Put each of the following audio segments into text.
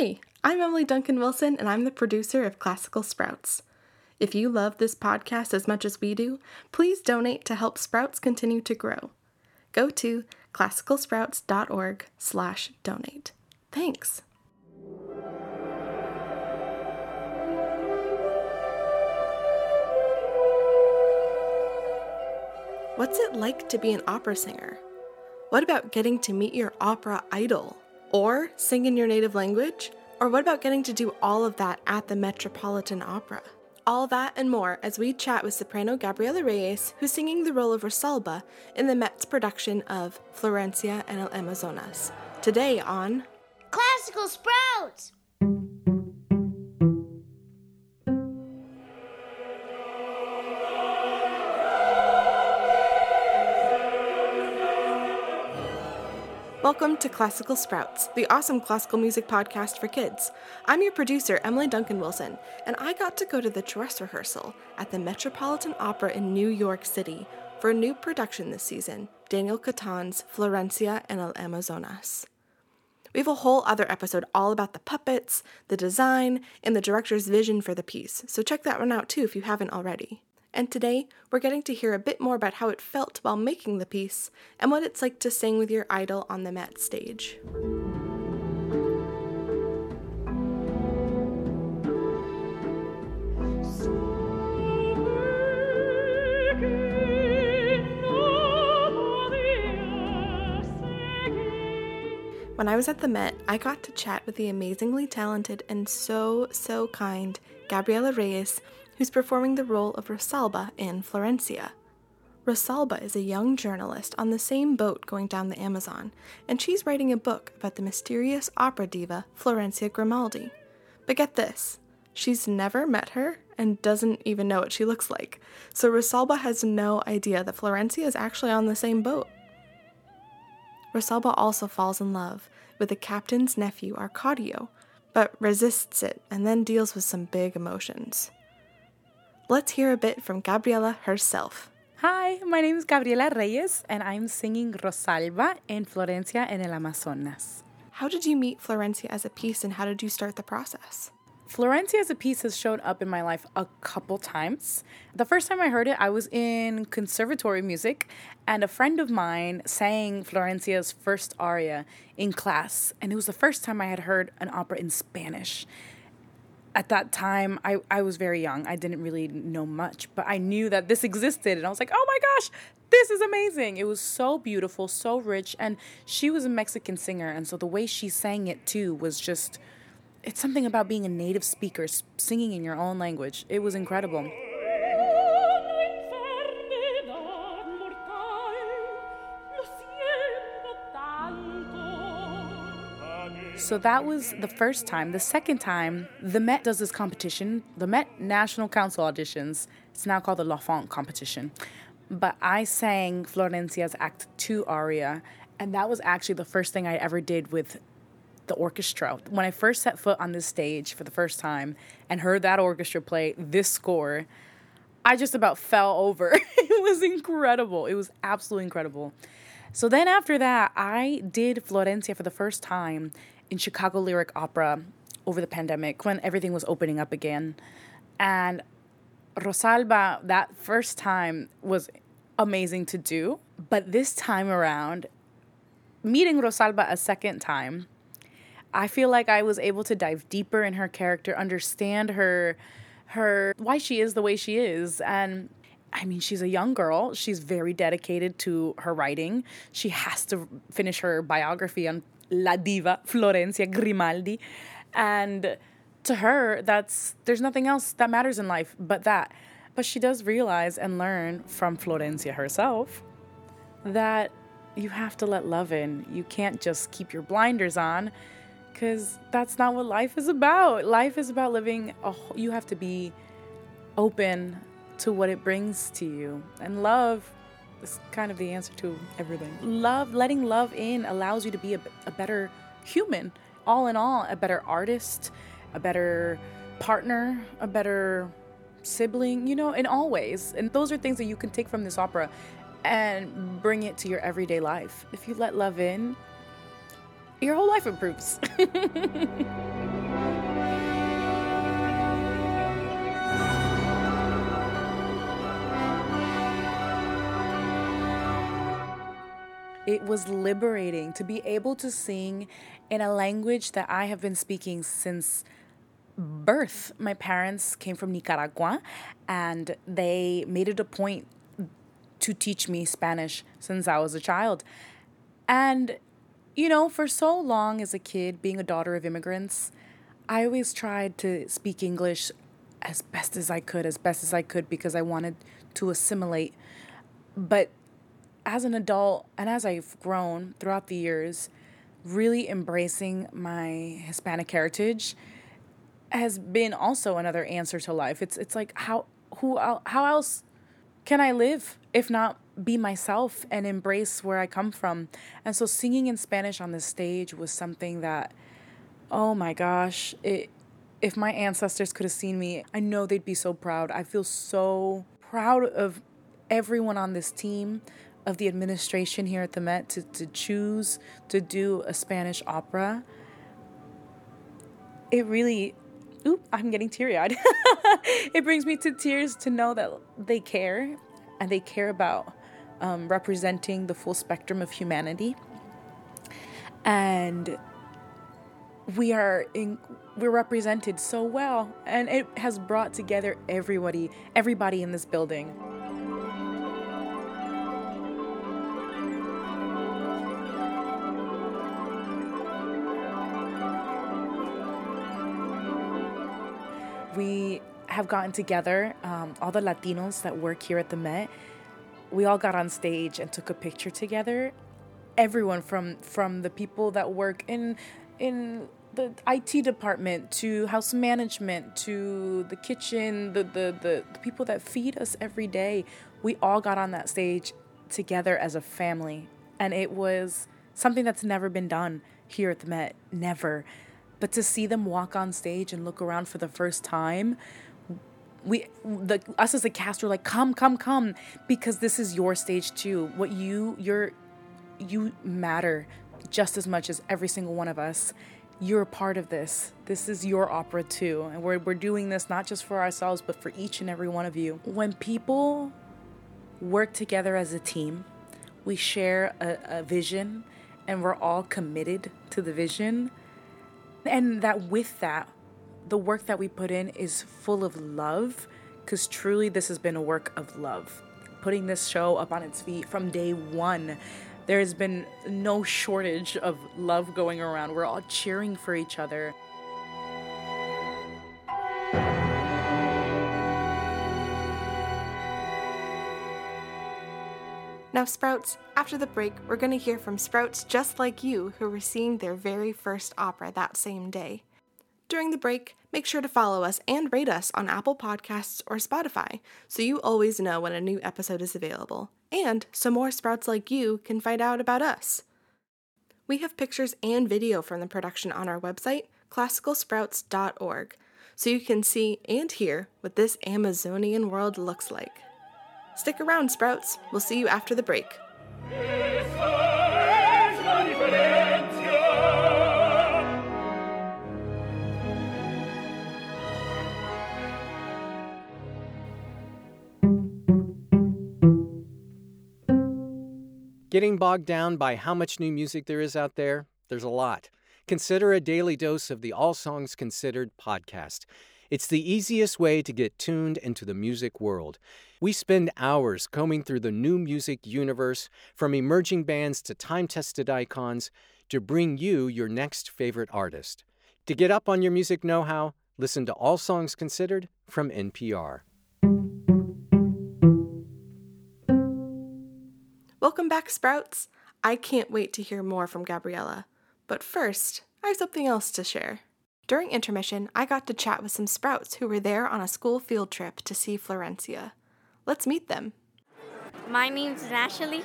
Hey, I'm Emily Duncan Wilson, and I'm the producer of Classical Sprouts. If you love this podcast as much as we do, please donate to help Sprouts continue to grow. Go to classicalsprouts.org/donate. Thanks. What's it like to be an opera singer? What about getting to meet your opera idol? Or sing in your native language? Or what about getting to do all of that at the Metropolitan Opera? All that and more as we chat with soprano Gabriella Reyes, who's singing the role of Rosalba in the Met's production of Florencia en el Amazonas. Today on Classical Sprouts! Welcome to Classical Sprouts, the awesome classical music podcast for kids. I'm your producer, Emily Duncan Wilson, and I got to go to the dress rehearsal at the Metropolitan Opera in New York City for a new production this season, Daniel Catan's Florencia en el Amazonas. We have a whole other episode all about the puppets, the design, and the director's vision for the piece, so check that one out too if you haven't already. And today, we're getting to hear a bit more about how it felt while making the piece and what it's like to sing with your idol on the Met stage. When I was at the Met, I got to chat with the amazingly talented and so, so kind Gabriella Reyes who's performing the role of Rosalba in Florencia. Rosalba is a young journalist on the same boat going down the Amazon, and she's writing a book about the mysterious opera diva Florencia Grimaldi. But get this she's never met her and doesn't even know what she looks like, so Rosalba has no idea that Florencia is actually on the same boat. Rosalba also falls in love with the captain's nephew, Arcadio, but resists it and then deals with some big emotions. Let's hear a bit from Gabriella herself. Hi, my name is Gabriella Reyes, and I'm singing Rosalba in Florencia en el Amazonas. How did you meet Florencia as a piece, and how did you start the process? Florencia as a piece has shown up in my life a couple times. The first time I heard it, I was in conservatory music, and a friend of mine sang Florencia's first aria in class, and it was the first time I had heard an opera in Spanish. At that time I, I was very young. I didn't really know much but i knew that this existed and i was like oh my gosh this is amazing. It was so beautiful so rich and she was a mexican singer and so the way she sang it too was just it's something about being a native speaker singing in your own language it was incredible So that was the first time. The second time, the Met does this competition, the Met National Council auditions. It's now called the Laffont competition. But I sang Florencia's Act 2 aria, and that was actually the first thing I ever did with the orchestra. When I first set foot on this stage for the first time and heard that orchestra play this score, I just about fell over. it was incredible. It was absolutely incredible. So then after that, I did Florencia for the first time in Chicago Lyric Opera over the pandemic when everything was opening up again. And Rosalba, that first time was amazing to do. But this time around, meeting Rosalba a second time, I feel like I was able to dive deeper in her character, understand her her why she is the way she is and I mean, she's a young girl. She's very dedicated to her writing. She has to finish her biography on La Diva Florencia Grimaldi. And to her, that's there's nothing else that matters in life but that. But she does realize and learn from Florencia herself that you have to let love in. You can't just keep your blinders on because that's not what life is about. Life is about living a you have to be open to what it brings to you. And love is kind of the answer to everything. Love, letting love in allows you to be a, a better human. All in all, a better artist, a better partner, a better sibling, you know, in all ways. And those are things that you can take from this opera and bring it to your everyday life. If you let love in, your whole life improves. It was liberating to be able to sing in a language that I have been speaking since birth. My parents came from Nicaragua and they made it a point to teach me Spanish since I was a child. And you know, for so long as a kid, being a daughter of immigrants, I always tried to speak English as best as I could, as best as I could, because I wanted to assimilate. But as an adult and as I've grown throughout the years, really embracing my Hispanic heritage has been also another answer to life. It's it's like how who how else can I live if not be myself and embrace where I come from? And so singing in Spanish on this stage was something that oh my gosh, it if my ancestors could have seen me, I know they'd be so proud. I feel so proud of everyone on this team, of the administration here at the Met to, to choose to do a Spanish opera. It really oop, I'm getting teary eyed. it brings me to tears to know that they care and they care about um, representing the full spectrum of humanity. And we are in, we're represented so well, and it has brought together everybody, everybody in this building. we have gotten together, um, all the Latinos that work here at the Met, we all got on stage and took a picture together. Everyone from from the people that work in in the IT department to house management to the kitchen, the, the, the, the people that feed us every day, we all got on that stage together as a family. And it was something that's never been done here at the Met. Never. But to see them walk on stage and look around for the first time, we the us as a cast were like, come, come, come, because this is your stage too. What you you're you matter just as much as every single one of us. You're a part of this. This is your opera too. And we're, we're doing this not just for ourselves, but for each and every one of you. When people work together as a team, we share a, a vision and we're all committed to the vision and that with that, the work that we put in is full of love, because truly this has been a work of love. Putting this show up on its feet from day one, there has been no shortage of love going around. We're all cheering for each other. Now, Sprouts, after the break, we're going to hear from Sprouts just like you who were seeing their very first opera that same day. During the break, make sure to follow us and rate us on Apple Podcasts or Spotify so you always know when a new episode is available, and so more Sprouts like you can find out about us. We have pictures and video from the production on our website, classicalsprouts.org, so you can see and hear what this Amazonian world looks like. Stick around, Sprouts. We'll see you after the break. Getting bogged down by how much new music there is out there? There's a lot. Consider a daily dose of the All Songs Considered podcast. It's the easiest way to get tuned into the music world. We spend hours combing through the new music universe, from emerging bands to time tested icons, to bring you your next favorite artist. To get up on your music know how, listen to All Songs Considered from NPR. Welcome back, Sprouts. I can't wait to hear more from Gabriella. But first, I have something else to share. During intermission, I got to chat with some Sprouts who were there on a school field trip to see Florencia. Let's meet them. My name's Ashley.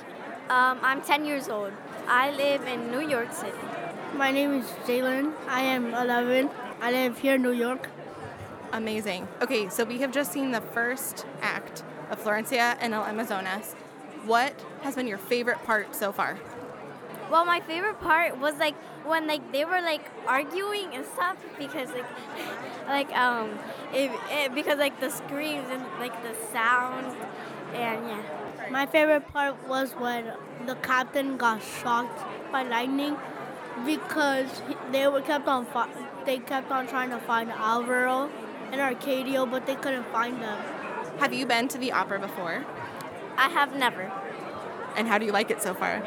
Um, I'm 10 years old. I live in New York City. My name is Jalen. I am 11. I live here in New York. Amazing. Okay, so we have just seen the first act of Florencia and El Amazonas. What has been your favorite part so far? Well, my favorite part was like when like they were like arguing and stuff because like like um it, it because like the screams and like the sound and yeah. My favorite part was when the captain got shocked by lightning because they were kept on fi- they kept on trying to find Alvaro and Arcadio, but they couldn't find them. Have you been to the opera before? I have never. And how do you like it so far?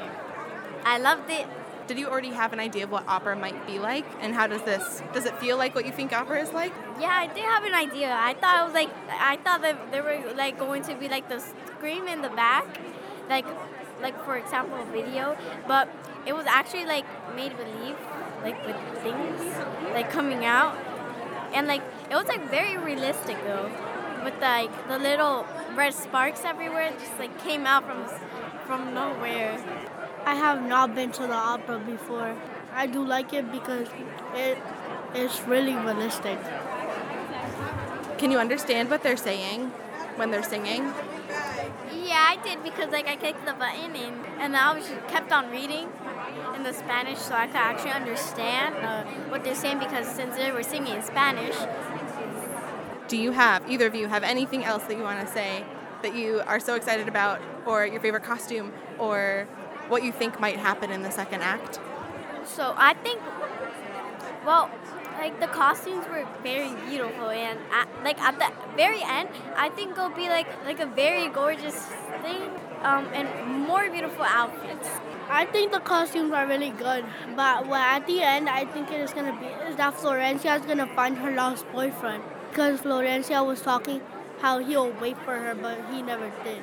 I loved it. Did you already have an idea of what opera might be like? And how does this, does it feel like what you think opera is like? Yeah, I did have an idea. I thought it was like I thought that there were like going to be like the scream in the back, like like for example a video, but it was actually like made believe, like with things like coming out, and like it was like very realistic though, with like the little red sparks everywhere just like came out from from nowhere. I have not been to the opera before. I do like it because it it is really realistic. Can you understand what they're saying when they're singing? Yeah, I did because like I clicked the button and and I was just kept on reading in the Spanish so I could actually understand uh, what they're saying because since they were singing in Spanish. Do you have, either of you, have anything else that you want to say that you are so excited about, or your favorite costume, or what you think might happen in the second act? So I think, well, like the costumes were very beautiful, and at, like at the very end, I think it'll be like like a very gorgeous thing, um, and more beautiful outfits. I think the costumes are really good, but well, at the end, I think it is gonna be is that Florencia is gonna find her lost boyfriend because Florencia was talking how he'll wait for her, but he never did.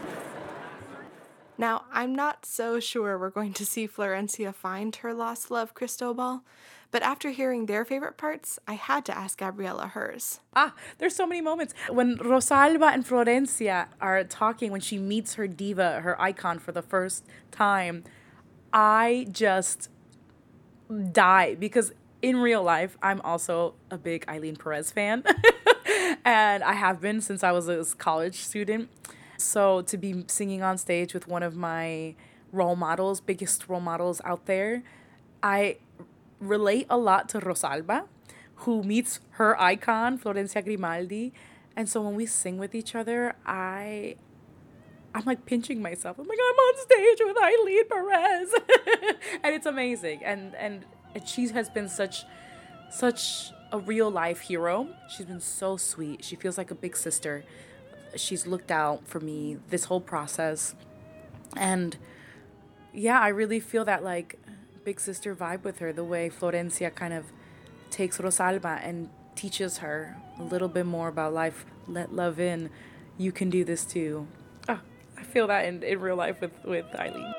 Now, I'm not so sure we're going to see Florencia find her lost love, Cristobal, but after hearing their favorite parts, I had to ask Gabriella hers. Ah, there's so many moments. When Rosalba and Florencia are talking, when she meets her diva, her icon for the first time, I just die because in real life, I'm also a big Ailyn Perez fan. and I have been since I was a college student. So to be singing on stage with one of my role models, biggest role models out there, I relate a lot to Rosalba, who meets her icon, Florencia Grimaldi. And so when we sing with each other, I I'm like pinching myself. I'm like, I'm on stage with Ailyn Perez. and it's amazing. And and she has been such such a real life hero. She's been so sweet. She feels like a big sister. She's looked out for me this whole process. And yeah, I really feel that like big sister vibe with her, the way Florencia kind of takes Rosalba and teaches her a little bit more about life. Let love in. You can do this too. Oh, I feel that in, in real life with, with Ailyn.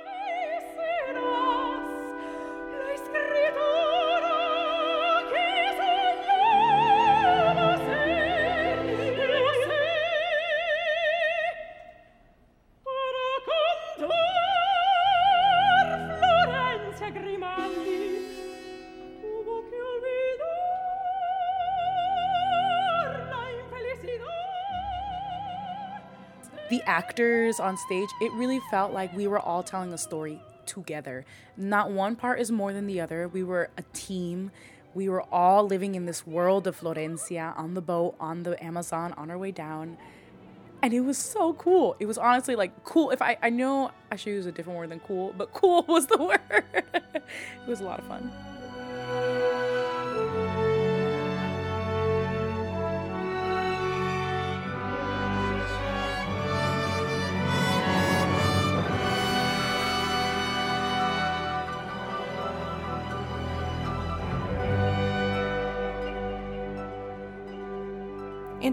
Actors on stage, it really felt like we were all telling a story together. Not one part is more than the other. We were a team. We were all living in this world of Florencia on the boat, on the Amazon, on our way down. And it was so cool. It was honestly like cool. If I, I know I should use a different word than cool, but cool was the word. it was a lot of fun.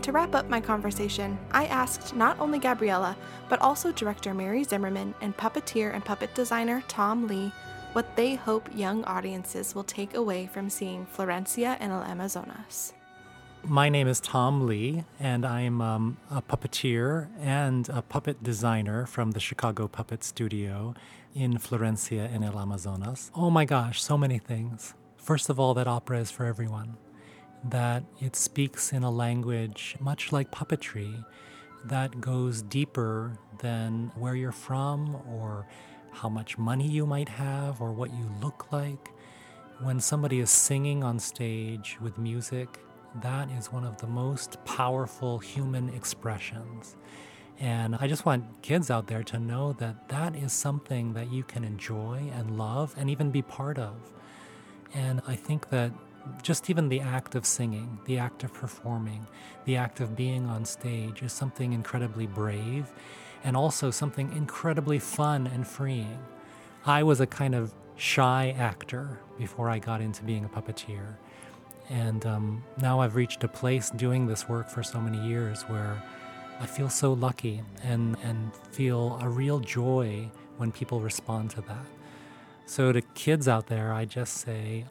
To wrap up my conversation, I asked not only Gabriella, but also director Mary Zimmerman and puppeteer and puppet designer Tom Lee what they hope young audiences will take away from seeing Florencia en el Amazonas. My name is Tom Lee, and I'm um, a puppeteer and a puppet designer from the Chicago Puppet Studio in Florencia en el Amazonas. Oh my gosh, so many things. First of all, that opera is for everyone that it speaks in a language much like puppetry that goes deeper than where you're from or how much money you might have or what you look like. When somebody is singing on stage with music, that is one of the most powerful human expressions. And I just want kids out there to know that that is something that you can enjoy and love and even be part of. And I think that just even the act of singing, the act of performing, the act of being on stage is something incredibly brave and also something incredibly fun and freeing. I was a kind of shy actor before I got into being a puppeteer. And um, now I've reached a place doing this work for so many years where I feel so lucky and, and feel a real joy when people respond to that. So, to kids out there, I just say,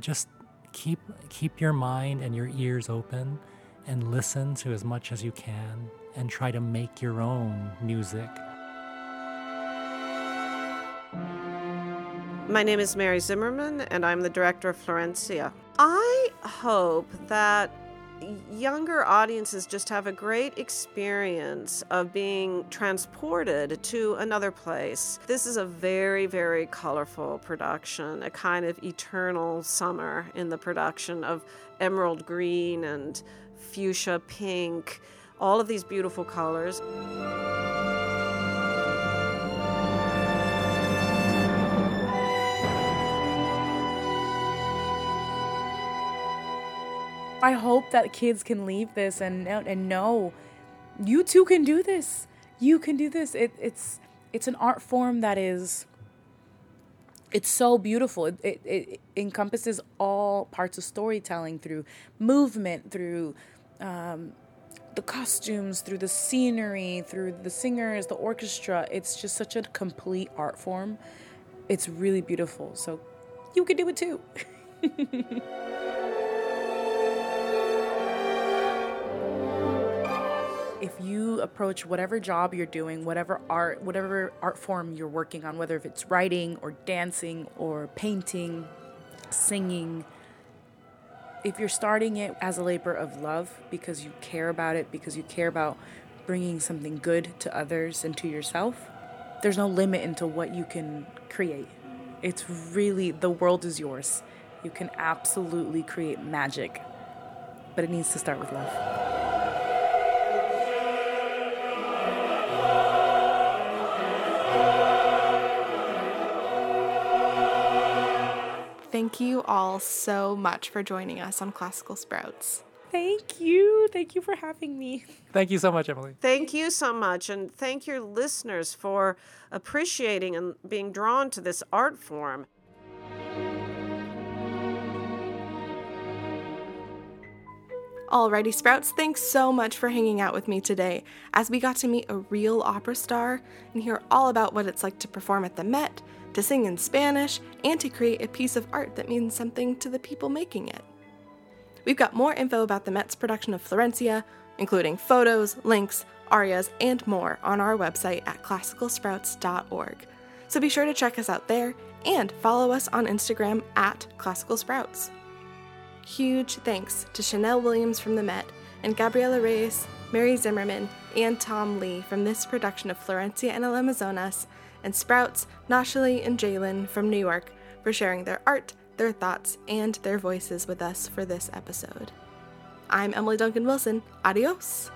just keep, keep your mind and your ears open and listen to as much as you can and try to make your own music. My name is Mary Zimmerman, and I'm the director of Florencia. I hope that younger audiences just have a great experience of being transported to another place. This is a very, very colorful production, a kind of eternal summer in the production of emerald green and fuchsia pink, all of these beautiful colors. I hope that kids can leave this and and know you too can do this. You can do this. It, it's it's an art form that is it's so beautiful. It, it, it encompasses all parts of storytelling through movement, through um, the costumes, through the scenery, through the singers, the orchestra. It's just such a complete art form. It's really beautiful. So you can do it too. if you approach whatever job you're doing, whatever art, whatever art form you're working on, whether if it's writing or dancing or painting, singing, if you're starting it as a labor of love because you care about it, because you care about bringing something good to others and to yourself, there's no limit into what you can create. It's really, the world is yours. You can absolutely create magic, but it needs to start with love. Thank you all so much for joining us on Classical Sprouts. Thank you. Thank you for having me. Thank you so much, Emily. Thank you so much. And thank your listeners for appreciating and being drawn to this art form. Alrighty, Sprouts, thanks so much for hanging out with me today as we got to meet a real opera star and hear all about what it's like to perform at the Met, to sing in Spanish, and to create a piece of art that means something to the people making it. We've got more info about the Met's production of Florencia, including photos, links, arias, and more on our website at classicalsprouts.org. So be sure to check us out there and follow us on Instagram at Classical Sprouts. Huge thanks to Chanel Williams from the Met and Gabriella Reyes, Mary Zimmerman, and Tom Lee from this production of Florencia and el Amazonas, and Sprouts, Nashali, and Jalen from New York for sharing their art, their thoughts, and their voices with us for this episode. I'm Emily Duncan Wilson. Adios!